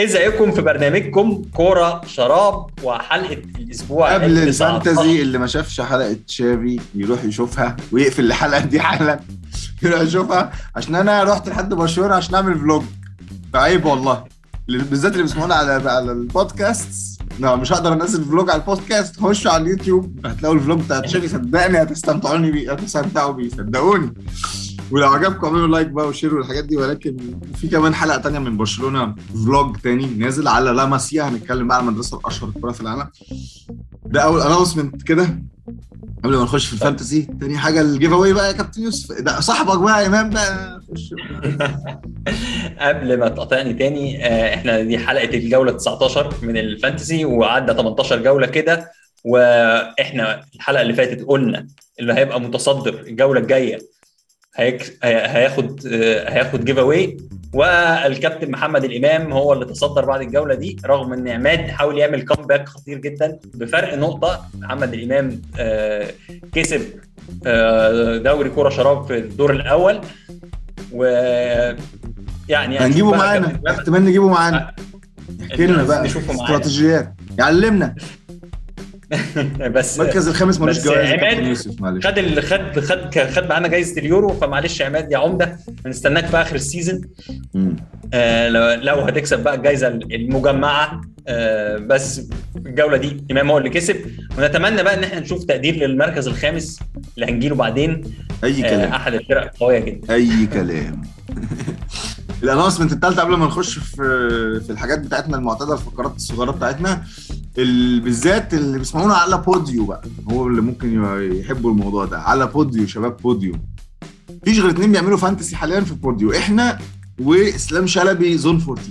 ازيكم في برنامجكم كورة شراب وحلقة الأسبوع قبل ال 19. ال fantasy اللي ما شافش حلقة شافي يروح يشوفها ويقفل الحلقة دي حالا. يروح يشوفها. عشان أنا رحت لحد برشلونة عشان أعمل vlog. فعيب والله. بالذات اللي بيسمعونا على على البودكاست. لا مش هقدر أنزل vlog على البودكاست. خشوا على اليوتيوب. هتلاقوا ال vlog بتاع شافي صدقني هتستمتعوني بيه هتستمتعوا بيه صدقوني. ولو عجبكم اعملوا like بقى وشيروا الحاجات دي ولكن في كمان حلقة تانية من برشلونة vlog تاني نازل على لا ماسيا هنتكلم بقى عن المدرسة الأشهر الكوره في العالم. ده أول announcement كده. قبل ما نخش في ال fantasy تاني حاجة ال giveaway بقى يا كابتن يوسف. ده صاحبك بقى يا إمام بقى. قبل ما تقاطعني تاني آه، إحنا دي حلقة الجولة 19 من ال fantasy وعدى 18 جولة كده. وإحنا الحلقة اللي فاتت قلنا اللي هيبقى متصدر الجولة الجاية هيك... هي- هياخد آه، هياخد giveaway والكابتن محمد الإمام هو اللي تصدر بعد الجولة دي رغم إن عماد حاول يعمل comeback خطير جدا بفرق نقطة. محمد الإمام آه، كسب آه، دوري كوره شراب في الدور الأول. و يعني هنجيبه معانا. احتمال نجيبه معانا. يحكي لنا بقى. استراتيجيات. يعلمنا. بس المركز الخامس ملوش جوائز عماد كابتن يوسف معلش. خد ال... خد خد خد معانا جايزة اليورو فمعلش يا عماد يا عمدة هنستناك في آخر ال season. آه لو, لو هتكسب بقى الجائزه المجمعة آه بس الجولة دي إمام هو اللي كسب. ونتمنى بقى إن إحنا نشوف تقدير للمركز الخامس اللي هنجيله بعدين. أي آه كلام. أحد الفرق القويه جدا. أي كلام. ال announcement الثالثه قبل ما نخش في في الحاجات بتاعتنا المعتادة الفقرات الصغيرة بتاعتنا. بالذات اللي بيسمعونا على بوديو بقى. هو اللي ممكن يحبوا الموضوع ده. على بوديو شباب بوديو. مفيش غير اتنين بيعملوا fantasy حاليا في بوديو إحنا وإسلام شلبي زون 14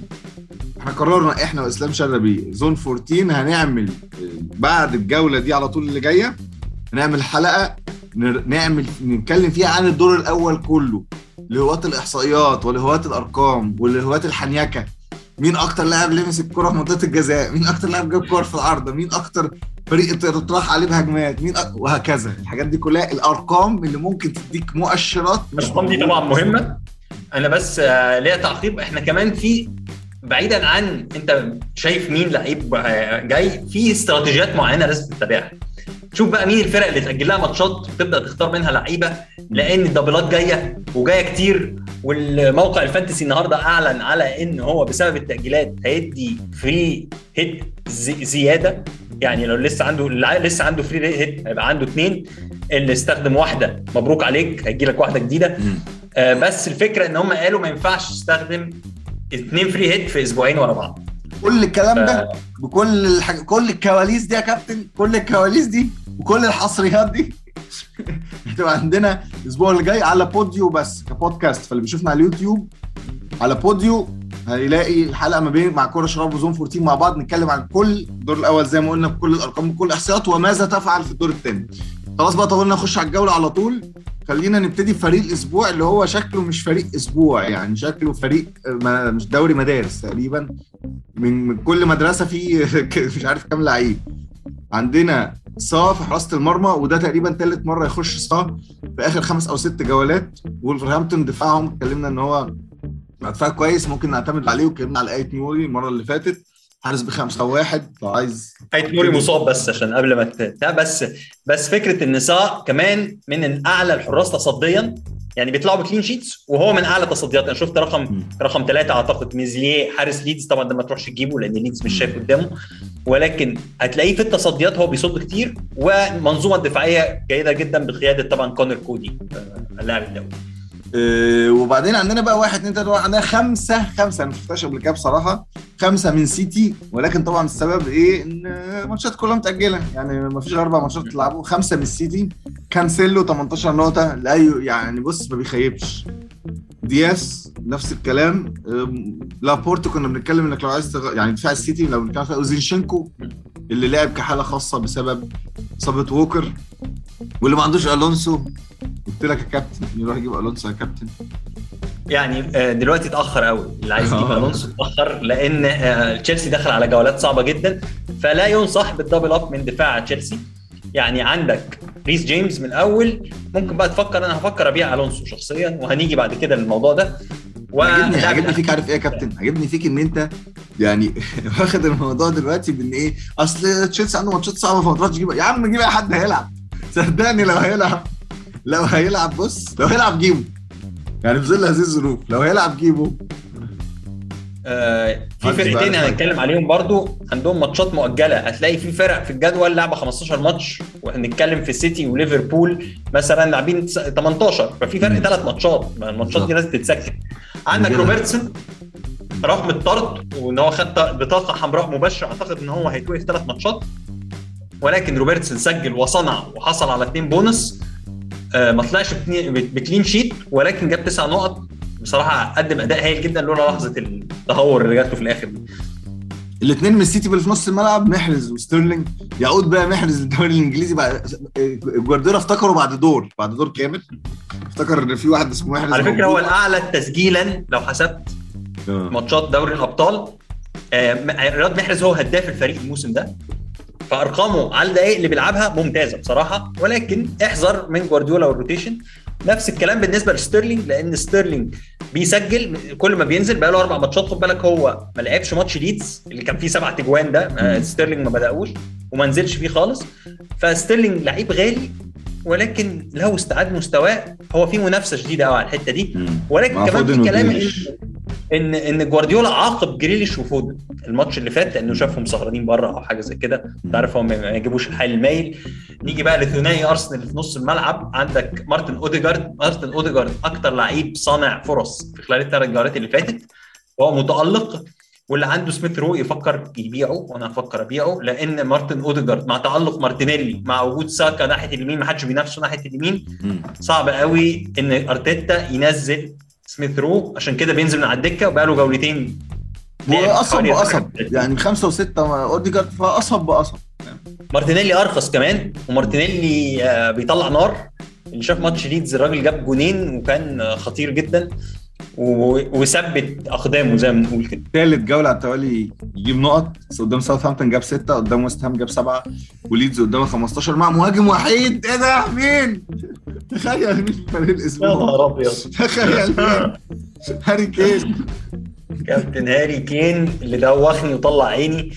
إحنا قررنا إحنا وإسلام شلبي زون 14 هنعمل بعد الجولة دي على طول اللي جاية هنعمل حلقة نعمل نتكلم فيها عن الدور الأول كله. لهواة الإحصائيات ولهواة الأرقام ولهواة الحنيكة. مين أكتر لاعب لمس الكرة في منطقة الجزاء؟ مين أكتر لاعب جاب كور في العارضه مين أكتر فريق اتراح عليه بهجمات؟ مين أك... وهكذا. الحاجات دي كلها الأرقام اللي ممكن تديك مؤشرات مش الأرقام دي. طبعا مهمة. أنا بس آه، ليا تعقيب. إحنا كمان في بعيدا عن أنت شايف مين لعيب آه، جاي في استراتيجيات معينة لازم تتبعها شوف بقى مين الفرق اللي تأجل لها ماتشات وتبدا تختار منها لعيبة لأن الدبلات جاية وجاية كتير والموقع ال fantasy النهارده أعلن على إن هو بسبب التأجيلات هيدي free hit زي زيادة. يعني لو لسه عنده اللي لسه عنده free hit هيبقى عنده اثنين اللي استخدم واحدة مبروك عليك هيجي لك واحدة جديدة. آه، بس الفكرة إن هم قالوا ما ينفعش تستخدم اثنين free hit في أسبوعين ورا بعض. كل الكلام ده بكل الحاج... كل الكواليس دي يا كابتن كل الكواليس دي وكل الحصريات دي. هتبقى عندنا الأسبوع اللي جاي على بوديو بس كبودكاست. فاللي بيشوفنا على اليوتيوب على بوديو هيلاقي الحلقة ما بين مع كورة شراب وزون 14 مع بعض نتكلم عن كل الدور الأول زي ما قلنا بكل الأرقام بكل الأحصائيات وماذا تفعل في الدور الثاني خلاص بقى طولنا نخش على الجولة على طول. خلينا نبتدي بفريق الأسبوع اللي هو شكله مش فريق أسبوع يعني شكله فريق آه، ما مش دوري مدارس تقريبا. من كل مدرسة في مش عارف كام لعيب. عندنا صا في حراسة المرمى وده تقريبا ثالث مرة يخش صا في آخر خمس أو ست جولات. وولفرهامبتون دفاعهم اتكلمنا إن هو دفاع كويس ممكن نعتمد عليه واتكلمنا على إيت نيوري المرة اللي فاتت. حارس بخمسة واحد عايز إيت نوري مصاب بس عشان قبل ما بس بس فكرة إن سا كمان من أعلى الحراس تصديا. يعني بيطلعوا ب clean sheets وهو من أعلى تصديات. أنا شفت رقم. رقم ثلاثة أعتقد. ميزليه حارس ليدز طبعا ده ما تروحش تجيبه لأن ليدز مش شايف قدامه. ولكن هتلاقيه في التصديات هو بيصد كتير والمنظومه الدفاعيه جيدة جدا بقيادة طبعا كونر كودي آه، اللاعب الدولي. آه، وبعدين عندنا بقى واحد اتنين تلاتة عندنا خمسة خمسة. أنا ما شفتهاش قبل كده بصراحة. خمسة من سيتي ولكن طبعا السبب إيه؟ إن الماتشات كلها متأجلة. يعني ما فيش أربع ماتشات تلعبوا. خمسة من السيتي كانسيلو 18 نقطة. لا يعني بص ما بيخيبش. دياس نفس الكلام. أم، لابورت كنا بنتكلم إنك لو عايز. يعني دفاع السيتي لو بنتكلم أو زينشينكو اللي لعب كحالة خاصة بسبب إصابة ووكر واللي ما عندوش ألونسو. قلت لك يا كابتن يروح يجيب ألونسو يا كابتن. يعني آه، دلوقتي اتأخر قوي. اللي عايز يجيب ألونسو اتأخر لأن آه، تشيلسي دخل على جولات صعبة جدا. فلا ينصح بال double up من دفاع تشيلسي. يعني عندك ريس جيمس من الأول. ممكن بقى تفكر أنا هفكر أبيع ألونسو شخصيا وهنيجي بعد كده للموضوع ده. عجبني عجبني فيك عارف إيه يا كابتن؟ عجبني فيك إن أنت يعني واخد الموضوع دلوقتي بإن إيه؟ أصل تشيلسي عنده ماتشات صعبة فما تقدرش تجيبها يا عم جيب أي حد هيلعب. صدقني لو هيلعب لو هيلعب بص لو هيلعب جيبه. يعني في ظل هذه الظروف لو هيلعب جيبه آه في فرقتين هنتكلم عليهم برضو عندهم ماتشات مؤجلة. هتلاقي في فرق في الجدول لعبة 15 ماتش وهنتكلم في السيتي وليفربول مثلا لاعبين 18 ففي فرق ثلاث ماتشات الماتشات دي لازم تتسكت. عندك روبرتسون رغم الطرد وإن هو خد بطاقة حمراء مباشرة أعتقد إن هو هيتوقف ثلاث ماتشات. ولكن روبرتسون سجل وصنع وحصل على اثنين بونص. ما طلعش ب clean sheet ولكن جاب تسع نقط. بصراحة قدم أداء هايل جدا لولا لحظة التهور اللي جات له في الآخر دي. الاثنين من السيتي اللي في نص الملعب محرز وستيرلينج. يعود بقى محرز للدوري الإنجليزي بعد جوارديولا افتكره بعد دور بعد دور كامل. افتكر إن في واحد اسمه محرز على فكرة هو الأعلى تسجيلا لو حسبت ماتشات دوري الأبطال. آه رياض محرز هو هداف الفريق الموسم ده. فأرقامه على الدقائق اللي بيلعبها ممتازة بصراحة. ولكن احذر من جوارديولا وال rotation. نفس الكلام بالنسبة لستيرلينج لأن ستيرلينج بيسجل كل ما بينزل بقى له أربع ماتشات. خد بالك هو ما لعبش ماتش ليدز اللي كان فيه سبع تجوان ده. ستيرلينج ما بدأوش وما نزلش فيه خالص. فستيرلينج لعيب غالي ولكن لو استعاد مستواه هو في منافسة شديدة قوي على الحتة دي. ولكن كمان في كلام ان ان جوارديولا عاقب جريليش وفودن الماتش اللي فات لأنه شافهم سهرانين بره أو حاجة زي كده. انت عارف هم ما يجيبوش الحال المايل. نيجي بقى لثنائي أرسنال اللي في نص الملعب. عندك مارتن أوديجارد. مارتن أوديجارد أكتر لعيب صانع فرص في خلال الثلاث جولات اللي فاتت. وهو متألق واللي عنده سميث رو يفكر يبيعه وأنا أفكر ابيعه لأن مارتن اوديجارد مع تالق مارتينيلي مع وجود ساكا ناحية اليمين ما حدش بينافسه ناحية اليمين. صعب قوي ان ارتيتا ينزل سميث رو عشان كده بينزل من على الدكة وبقى له جولتين وقصب بقصب يعني خمسة وستة اوديجارد فقصب بقصب مارتينيلي أرخص كمان ومارتينيلي بيطلع نار. اللي شاف ماتش ليدز الراجل جاب جونين وكان خطير جدا. وثبت أقدامه زي ما بنقول كده. ثالث جولة على التوالي يجيب نقط قدام ساوثهامبتون جاب ستة قدام ويست هام جاب سبعة وليدز قدامه 15 مع مهاجم وحيد. إيه ده؟ مين؟ تخيل مين فريق الأسبوع. يا نهار أبيض. تخيل مين؟ هاري كين. كابتن هاري كين اللي دوخني وطلع عيني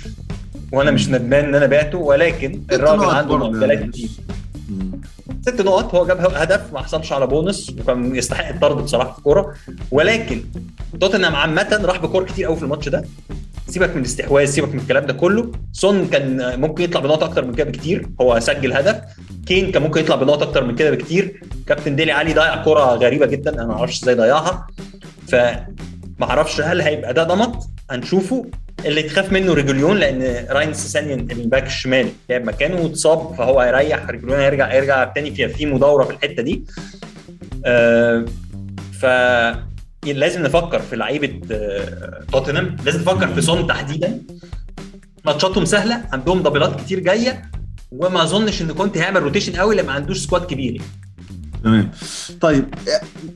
وأنا مش ندمان إن أنا بعته ولكن الراجل عنده مقابلات كتير. ست نقط. هو جاب هدف ما حصلش على بونص وكان يستحق الطرد بصراحة في الكورة. ولكن توتنهام عامة راح بكور كتير قوي في الماتش ده. سيبك من الاستحواذ سيبك من الكلام ده كله. سون كان ممكن يطلع بنقط أكتر من كده بكتير. هو سجل هدف. كين كان ممكن يطلع بنقط أكتر من كده بكتير. كابتن ديلي علي ضيع كره غريبة جدا. أنا ما أعرفش إزاي ضيعها. فما أعرفش هل هيبقى ده نمط هنشوفه. اللي تخاف منه ريجوليون لأن ريان سيسينيون الباك الشمال لعب مكانه واتصاب فهو هيريح ريجوليون هيرجع هيرجع تاني في في مداوره في الحتة دي. آه ف لازم نفكر في لعيبة آه توتنهام لازم نفكر في سون تحديدا. ماتشاتهم سهلة عندهم دبلات كتير جاية وما أظنش إن كونتي هيعمل rotation قوي لأن ما عندوش squad كبير. تمام. طيب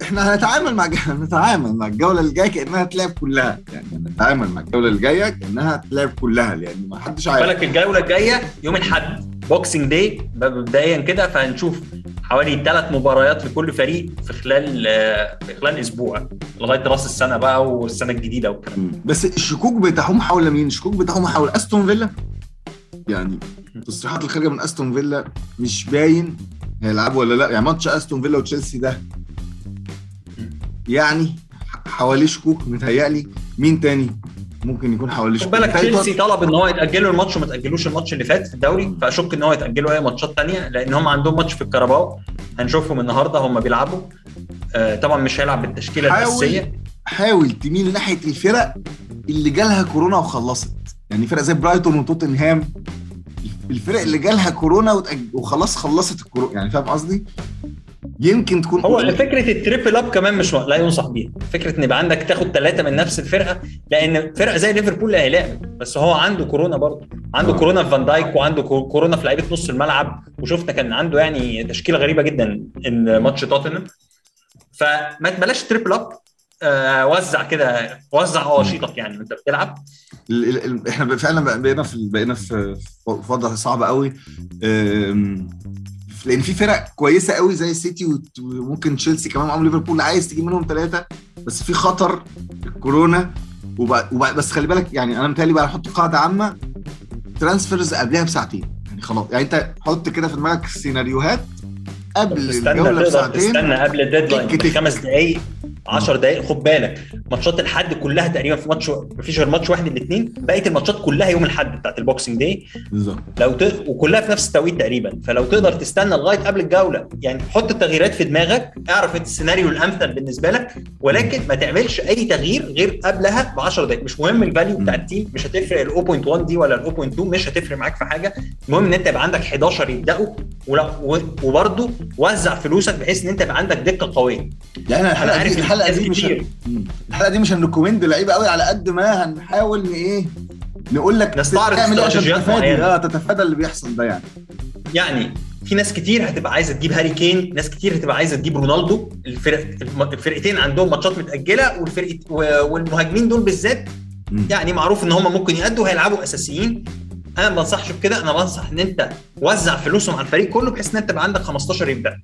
إحنا هنتعامل مع هنتعامل مع الجولة الجاية كأنها تلعب كلها. يعني هنتعامل مع الجولة الجاية كأنها تلعب كلها. لأن ما حدش عارف. بالك الجولة الجاية يوم الأحد Boxing Day مبدئيا كده فهنشوف حوالي ثلاث مباريات لكل فريق في خلال في خلال أسبوع لغاية راس السنة بقى والسنة الجديدة والكلام بس الشكوك بتاعهم حول مين؟ الشكوك بتاعهم حول أستون فيلا؟ يعني التصريحات اللي خارجه من أستون فيلا مش باين هيلعبوا ولا لا؟ يعني ماتش أستون فيلا وتشيلسي ده يعني حواليه شكوك متهيألي. مين تاني ممكن يكون حواليه شكوك؟ بالك تشيلسي طلب إن هو يتأجلوا الماتش وما تأجلوش الماتش اللي فات في الدوري فأشك إن هو يتأجلوا أي ماتشات تانية لأن هم عندهم ماتش في الكاراباو. هنشوفهم النهارده هم بيلعبوا. آه طبعا مش هيلعب بالتشكيلة حاول الأساسية. حاول تميل ناحية الفرق اللي جالها كورونا وخلصت. يعني فرق زي برايتون وتوتنهام. الفرق اللي جالها كورونا وتأج... وخلاص خلصت الكورونا يعني فاهم قصدي؟ يمكن تكون هو فكرة ال triple up كمان مش لا ينصح بيها فكرة إن يبقى عندك تاخد ثلاثة من نفس الفرقة لأن فرقة زي ليفربول هيلاعب بس هو عنده كورونا برضه عنده آه. كورونا في فان دايك وعنده كورونا في لعيبة نص الملعب وشفنا كان عنده يعني تشكيلة غريبة جدا ان ماتش توتنهام فما بلاش triple up آه وزع كده وزع اواشيطك يعني وانت بتلعب. إحنا فعلا بقينا في بقينا في وضع صعب قوي. لأن في فرق كويسة قوي زي السيتي وممكن تشيلسي كمان معاهم ليفربول عايز تجيب منهم ثلاثة بس في خطر الكورونا وب... وب... بس خلي بالك يعني أنا متهيألي بقى أحط قاعدة عامة transfers قبلها بساعتين. يعني خلاص يعني أنت حط كده في دماغك سيناريوهات قبل الجولة بساعتين تستنى قبل ال deadline. بخمس دقائق 10 دقائق خد بالك ماتشات الحد كلها تقريبا في ماتش مفيش غير ماتش واحد الاثنين بقية الماتشات كلها يوم الحد بتاعت ال Boxing Day بالظبط. لو ت... وكلها في نفس التوقيت تقريبا. فلو تقدر تستنى لغاية قبل الجولة يعني حط التغييرات في دماغك اعرف انت السيناريو الأمثل بالنسبة لك ولكن ما تعملش أي تغيير غير قبلها ب 10 دقائق مش مهم ال value بتاع ال team مش هتفرق ال 0.1 دي ولا ال 0.2 مش هتفرق معاك في حاجة. المهم إن أنت يبقى عندك 11 يبدأوا ولا- و- وبرضه وزع فلوسك بحيث إن أنت يبقى عندك دكة قوية يعني أنا الحلقة دي الحلقة دي مش. الحلقة دي مش هن recommend لعيبة قوي على قد ما هنحاول إيه نقول لك نستعرض عشان استراتيجيات معينة. آه تتفادى اللي بيحصل ده يعني يعني في ناس كتير هتبقى عايزة تجيب هاري كين ناس كتير هتبقى عايزة تجيب رونالدو الفرق الفرقتين عندهم ماتشات متأجلة والفرق والمهاجمين دول بالذات. يعني معروف إن هم ممكن يأدوا هيلعبوا أساسيين أنا ما بنصحش بكده أنا بنصح إن أنت وزع فلوسهم على الفريق كله بحيث إن أنت يبقى عندك 15 يبدأ.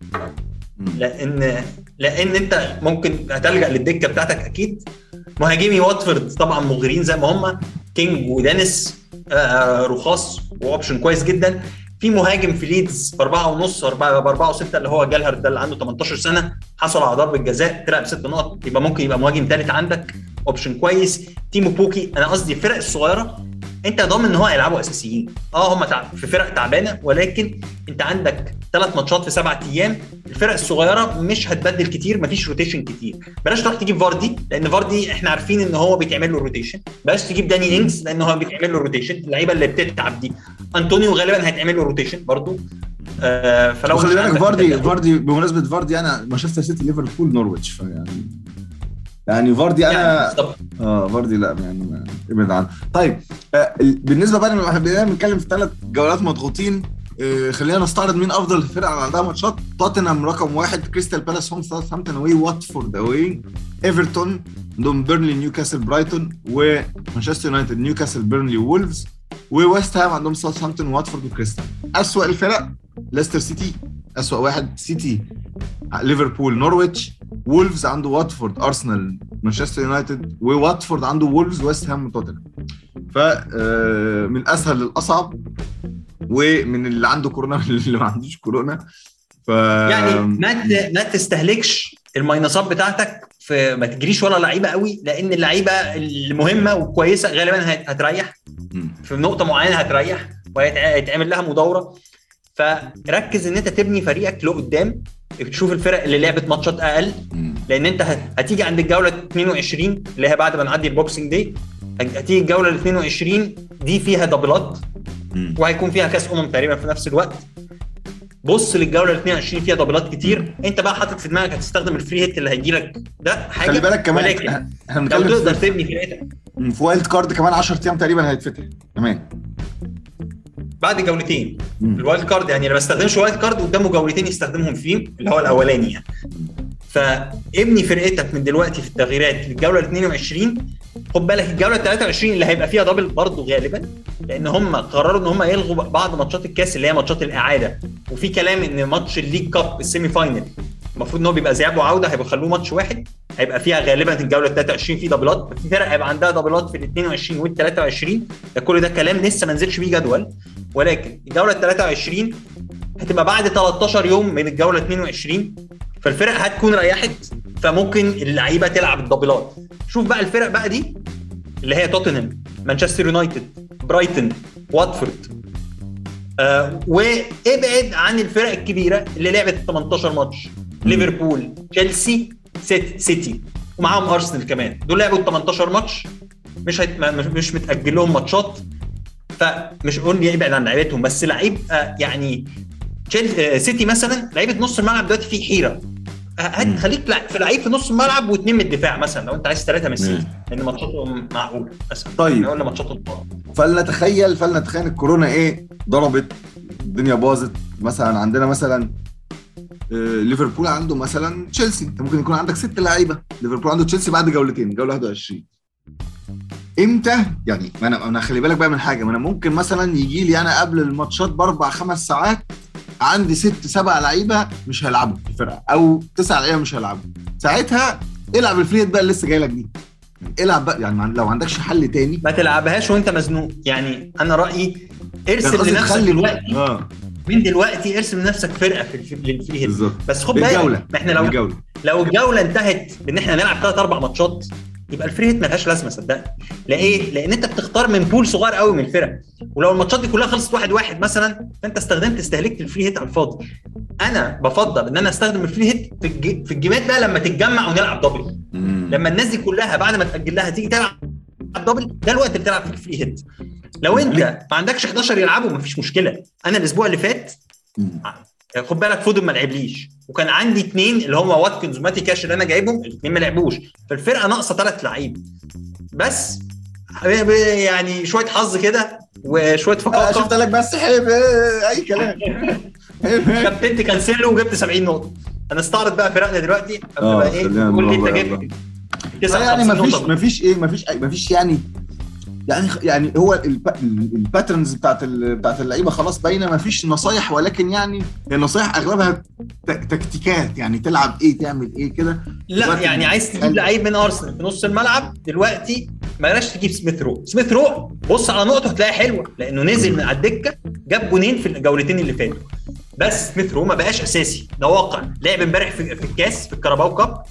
لأن لأن أنت ممكن هتلجأ للدكة بتاعتك أكيد. مهاجمي واتفورد طبعا مغريين زي ما هم. كينج ودانيس آه رخاص و option كويس جدا. في مهاجم في ليدز ب 4 ونص ب 4 و6 اللي هو جيلهارت ده اللي عنده 18 سنة. حصل على ضربة جزاء طلع بست نقط يبقى ممكن يبقى مهاجم ثالث عندك. option كويس. تيمو بوكي أنا قصدي الفرق الصغيرة. انت ضامن ان هو هيلعبوا أساسيين. آه هم تع... في فرق تعبانة ولكن انت عندك ثلاث ماتشات في سبعة أيام. الفرق الصغيرة مش هتبدل كتير مفيش rotation كتير. بلاش تروح تجيب فاردي لأن فاردي إحنا عارفين إن هو بيتعمل له rotation بلاش تجيب داني إنجز لأن هو بيتعمل له rotation اللعيبة اللي بتتعب دي. أنطونيو غالبا هيتعمل له rotation برضو. آه فلو وخلي مش بالك فاردي فاردي بمناسبة فاردي أنا مانشستر سيتي ليفربول نورويتش فيعني يعني فاردي يعني أنا بالظبط. آه فاردي لا يعني ابعد عنه. طيب آه ال- بالنسبة بقى لما بدأنا بنتكلم في ثلاث جولات مضغوطين آه خلينا نستعرض مين أفضل الفرق اللي عندها ماتشات. توتنهام رقم واحد كريستال بالاس home ساوثهامبتون away واتفورد away إيفرتون عندهم بيرنلي نيوكاسل برايتون ومانشستر يونايتد نيوكاسل بيرنلي وولفز وويست هام عندهم ساوثهامبتون واتفورد وكريستال. أسوأ الفرق ليستر سيتي. أسوأ واحد سيتي. ليفربول نورويتش. وولفز عنده واتفورد أرسنال. مانشستر يونايتد وواتفورد عنده وولفز ويست هام وتوتنهام. ف آه، من الاسهل للاصعب ومن اللي عنده كورونا اللي ما عندوش كورونا. ف يعني ما ما تستهلكش الماينصات بتاعتك في ما تجريش ورا لعيبة قوي لأن اللعيبة المهمة والكويسه غالبا هت- هتريح. في نقطة معينة هتريح وهيتعمل لها مدوره فركز إن أنت تبني فريقك لقدام. تشوف الفرق اللي لعبت ماتشات أقل. لأن انت هت- هتيجي عند الجوله 22 اللي هي بعد ما نعدي ال Boxing Day هتيجي الجوله ال 22 دي فيها double ات. وهيكون فيها كاس امم تقريبا في نفس الوقت. بص للجوله ال 22 فيها double ات كتير. انت بقى حاطط في دماغك هتستخدم ال free hit اللي هيجي لك ده حاجة. خلي بالك كمان ولكن إحنا لو تقدر تبني فرقتك. في وايلد كارد كمان 10 أيام تقريبا هيتفتح. كمان بعد جولتين. ال wild card يعني اللي ما استخدمش wild card قدامه جولتين يستخدمهم فيه اللي هو الأولاني يعني. فابني فرقتك من دلوقتي في التغييرات للجوله ال 22 خد بالك الجولة ال 23 اللي هيبقى فيها double برضه غالبا لأن هم قرروا إن هم يلغوا بعض ماتشات الكاس اللي هي ماتشات الإعادة. وفي كلام إن ماتش ال League Cup ال semi final المفروض إن هو بيبقى ذهاب وعودة هيبقى خلوه ماتش واحد هيبقى فيها غالبا الجولة ال 23 في double ات في فرق هيبقى عندها double ات في ال 22 وال 23 ده كل ده كلام لسه ما نزلش بيه جدول. ولكن الجولة ال 23 هتبقى بعد 13 يوم من الجولة 22 فالفرق هتكون ريحت فممكن اللعيبة تلعب ال double ات. شوف بقى الفرق بقى دي اللي هي توتنهام مانشستر يونايتد برايتون واتفورد. آه وابعد عن الفرق الكبيرة اللي لعبت 18 ماتش. ليفربول تشيلسي سيت سيتي. ومعاهم أرسنال كمان. دول لعبوا 18 ماتش مش هيت... مش متأجل لهم ماتشات. فمش قول لي ابعد عن لعيبتهم بس لعيب آه يعني سيتي مثلا لعيبة نص الملعب دلوقتي في حيرة. آه، هات خليك في لعيب في نص الملعب واثنين من الدفاع مثلا لو انت عايز ثلاثة من السيتي لأن ماتشاتهم معقوله مثلا طيب. ولا ماتشاتهم. فلنتخيل فلنتخيل الكورونا إيه؟ ضربت الدنيا باظت. مثلا عندنا مثلا آه، ليفربول عنده مثلا تشيلسي. أنت ممكن يكون عندك ست لعيبة. ليفربول عنده تشيلسي بعد جولتين جولة 21 إمتى؟ يعني ما أنا أنا خلي بالك بقى من حاجة. ما أنا ممكن مثلا يجي لي أنا قبل الماتشات بأربع خمس ساعات عندي ست سبع لعيبة مش هيلعبوا في الفرقة أو تسع لعيبة مش هيلعبوا. ساعتها العب ال free hit بقى اللي لسه جاي لك دي. العب بقى يعني لو ما عندكش حل تاني. ما تلعبهاش وأنت مزنوق. يعني أنا رأيي ارسم لنفسك دلوقتي آه. من دلوقتي ارسم لنفسك فرقة في لل free hit بس خد بالك إحنا لو بالجولة. لو الجولة انتهت بإن إحنا نلعب ثلاث أربع ماتشات يبقى ال free hit ملهاش لازمة صدقني. ليه؟ لأن أنت بتختار من pool صغير قوي من الفرق. ولو الماتشات دي كلها خلصت واحد واحد مثلا فأنت استخدمت استهلكت ال free hit على الفاضي. أنا بفضل إن أنا أستخدم ال free hit في الج... في ال game ات بقى لما تتجمع ونلعب double لما الناس دي كلها بعد ما تأجل لها تيجي تلعب double ده الوقت اللي بتلعب فيه ال free hit. لو أنت ما عندكش 11 يلعبوا مفيش مشكلة. أنا الأسبوع اللي فات خد بالك فودن ما لعبليش. وكان عندي اثنين اللي هم واتكنز وماتي كاش اللي أنا جايبهم الاثنين ما لعبوش. فالفرقة ناقصة ثلاث لعيب. بس يعني شوية حظ كده وشوية آه، فقاقة. شفت لك بس حيب آه، أي كلام. آه. كابتنت كانسيلو وجبت 70 نقطة. هنستعرض بقى فرقنا دلوقتي. قبل آه، ما إيه قول لي أنت بقى، جبت يعني 59 ما فيش نقطة. ما فيش إيه ما فيش ما فيش يعني يعني يعني هو ال p- ال patterns بتاعت بتاعت اللعيبة خلاص باينة ما فيش نصايح ولكن يعني النصايح أغلبها تكتيكات يعني تلعب إيه تعمل إيه كده. لا يعني عايز تجيب قال- لعيب من أرسنال في نص الملعب دلوقتي بلاش تجيب سميث رو. سميث رو بص على نقطة هتلاقيها حلوة لأنه نزل من على الدكة جاب جونين في الجولتين اللي فاتوا. بس سميث رو ما بقاش أساسي. ده واقع. لعب امبارح في, الكاس في ال Carabao Cup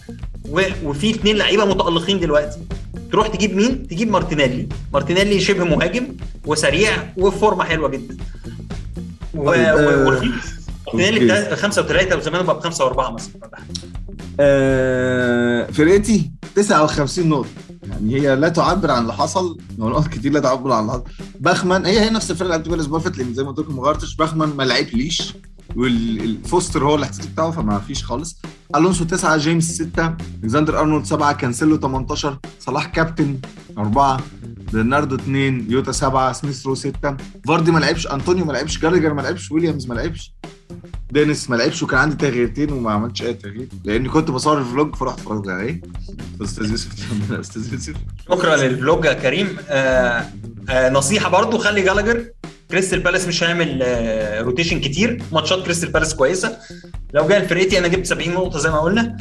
وفي اثنين لعيبة متألقين دلوقتي. تروح تجيب مين؟ تجيب مارتينيلي مارتينيلي شبه مهاجم وسريع وفي فورمه حلوة جدا و... طيب،. آه، ورخيص مارتينيلي. بتاع خمسة وثلاثه وزمان بقى بخمسة وأربعة مثلا آه فرقتي 59 نقطة يعني هي لا تعبر عن اللي حصل نقط كتير لا تعبر عن اللي حصل بخمان هي هي نفس الفرقة اللي بيها الأسبوع اللي فات لأن زي ما قلت لكم ما غيرتش بخمان ما لعبليش والفوستر هو الاحتياطي بتاعه فما فيش خالص ألونسو 9 جيمس 6 ألكسندر أرنولد 7 كانسيلو 18 صلاح كابتن 4 برناردو 2 جوتا 7 سميث رو 6 فاردي ما لعبش أنطونيو ما لعبش جالجر ما لعبش ويليامز ما لعبش دينيس ما لعبش وكان عندي تغييرتين وما عملتش أي تغيير لأني كنت بصور ال vlog فرحت اتفرجت على إيه؟ أستاذ يوسف. أستاذ يوسف. شكرا لل vlog يا كريم. آه آه نصيحة برضو خلي جالاجر كريستال بالاس مش هيعمل آه rotation كتير. ماتشات كريستال بالاس كويسة. لو جاي لفرقتي أنا جبت 70 نقطة زي ما قلنا.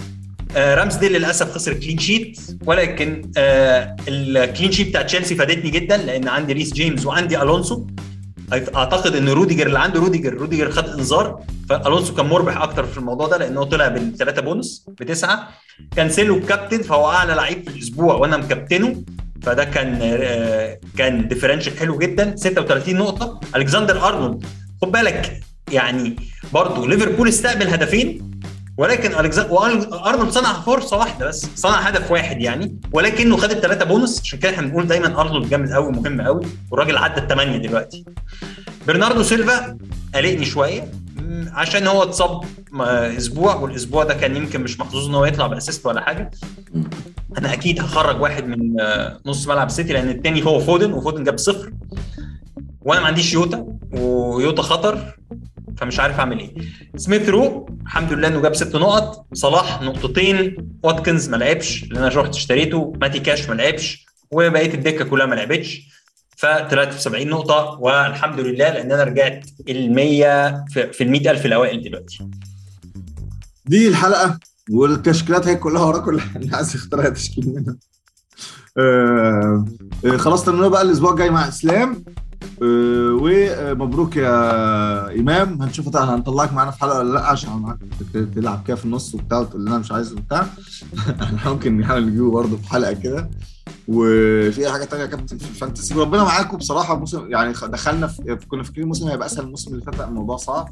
آه رامسديل للأسف خسر clean sheet ولكن آه ال clean sheet بتاع تشيلسي فادتني جدا لأن عندي ريس جيمس وعندي ألونسو. أعتقد إن روديجر اللي عنده روديجر روديجر خد إنذار. فألونسو كان مربح أكتر في الموضوع ده لأنه طلع بالثلاثة بونص بتسعة. كانسيلو كابتن فهو أعلى لعيب في الأسبوع وأنا مكابتنه. فده كان آه، كان differential حلو جدا. 36 نقطة. ألكسندر أرنولد خد بالك يعني برضه ليفربول استقبل هدفين ولكن وارنولد صنع فرصة واحدة بس صنع هدف واحد يعني ولكنه خد الثلاثه بونص عشان كده إحنا بنقول دايما أرنولد جامد قوي مهم قوي والراجل عدى الثمانيه دلوقتي. برناردو سيلفا قلقني شوية عشان هو اتصاب أسبوع والأسبوع ده كان يمكن مش محظوظ إن هو يطلع ب assist ولا حاجة. أنا أكيد هخرج واحد من آه، نص ملعب السيتي لأن التاني هو فودن وفودن جاب صفر. وأنا ما عنديش يوتا ويوتا خطر. فمش عارف أعمل إيه. سميث رو الحمد لله إنه جاب ست نقط. صلاح نقطتين. واتكنز ما لعبش لأن أنا رحت اشتريته. ماتي كاش ما لعبش. وبقيه الدكة كلها ما لعبتش. ف 73 نقطة. والحمد لله لأن أنا رجعت ال 100 في ال 100000 الأوائل دلوقتي. دي الحلقة والتشكيلات هي كلها وراكم اللي اللي عايز يختار تشكيل منها؟ آه آه خلاص تنونا بقى الأسبوع الجاي مع إسلام. آه ومبروك يا إمام. هنشوف هنطلعك معانا في حلقة ولا لأ عشان تلعب كده في النص وبتاع وتقول لنا مش عايز وبتاع. إحنا ممكن نحاول نجيبه برضه في حلقة كده. وفي أي حاجة تانية يا كابتن؟ في الفانتسي وربنا معاكم. بصراحة موسم يعني دخلنا في كنا فاكرين الموسم هيبقى أسهل الموسم اللي فات الموضوع صعب.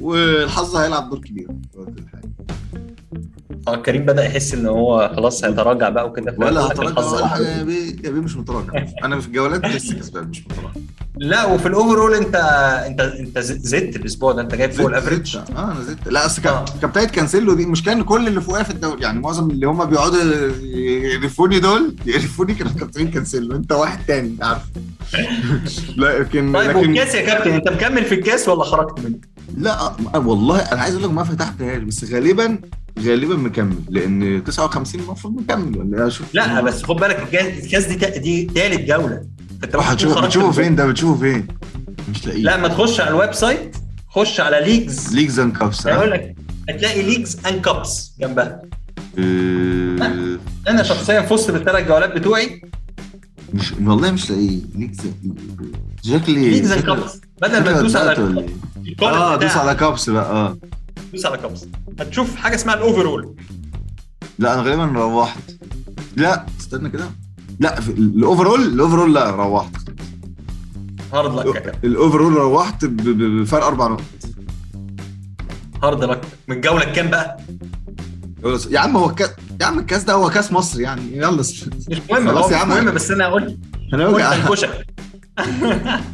والحظ هيلعب دور كبير. آه كريم بدأ يحس إن هو خلاص هيتراجع بقى وكده ولا هتراجع ولا حاجة. يا بيه يا بيه مش متراجع أنا في الجولات لسه كسبان مش متراجع لا وفي ال overall انت انت أنت زدت الأسبوع ده أنت جايب فوق ال average. آه أنا زدت لا أصل آه. كان- كابتن كانسيلو دي المشكلة ان كل اللي فوقها في الدوري يعني معظم اللي هم بيقعدوا يقرفوني دول يقرفوني كانوا كابتنين كانسيلو أنت واحد تاني عارف لكن طيب لكن والكاس يا كابتن أنت مكمل في الكاس ولا خرجت منه؟ لا والله أنا عايز أقول لك ما فتحتهاش بس غالبا غالبا مكمل لأن 59 المفروض مكمل ولا إيه؟ أشوف لا بس خد بالك الكاس دي دي ثالث جولة. فأنت ممكن تكون هتشوف خرجت بتشوفه فين؟ ده؟ بتشوفه فين؟ مش لاقيه. لا ما تخش على ال website خش على leagues. leagues and cups هيقول لك هتلاقي leagues and cups جنبها. آه، أنا شخصيا فزت بالثلاث جولات بتوعي. مش والله مش لاقيه. leagues شكلي leagues and cups. بدل ما تدوس على إيه؟ آه دوس على cups بقى آه. دوس على cups هتشوف حاجة اسمها ال overall لا أنا غالبا روحت. لا استنى كده. لا ال overall ال overall لا روحت. hard luck ال overall روحت بفرق أربع نقط. hard luck من الجوله الكام بقى؟ يا عم هو الكاس يا عم الكاس ده هو كاس مصر يعني. يلا مش مهم خلاص يا عم. مهم بس أنا قلت أنا قلت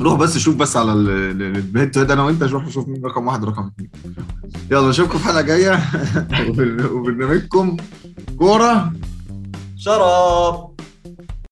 روح بس شوف بس على الهيد تو هيد أنا وانت شوف شوف مين رقم واحد رقم اثنين يلا نشوفكم في حلقة جاية. وبرنامجكم كورة. شراب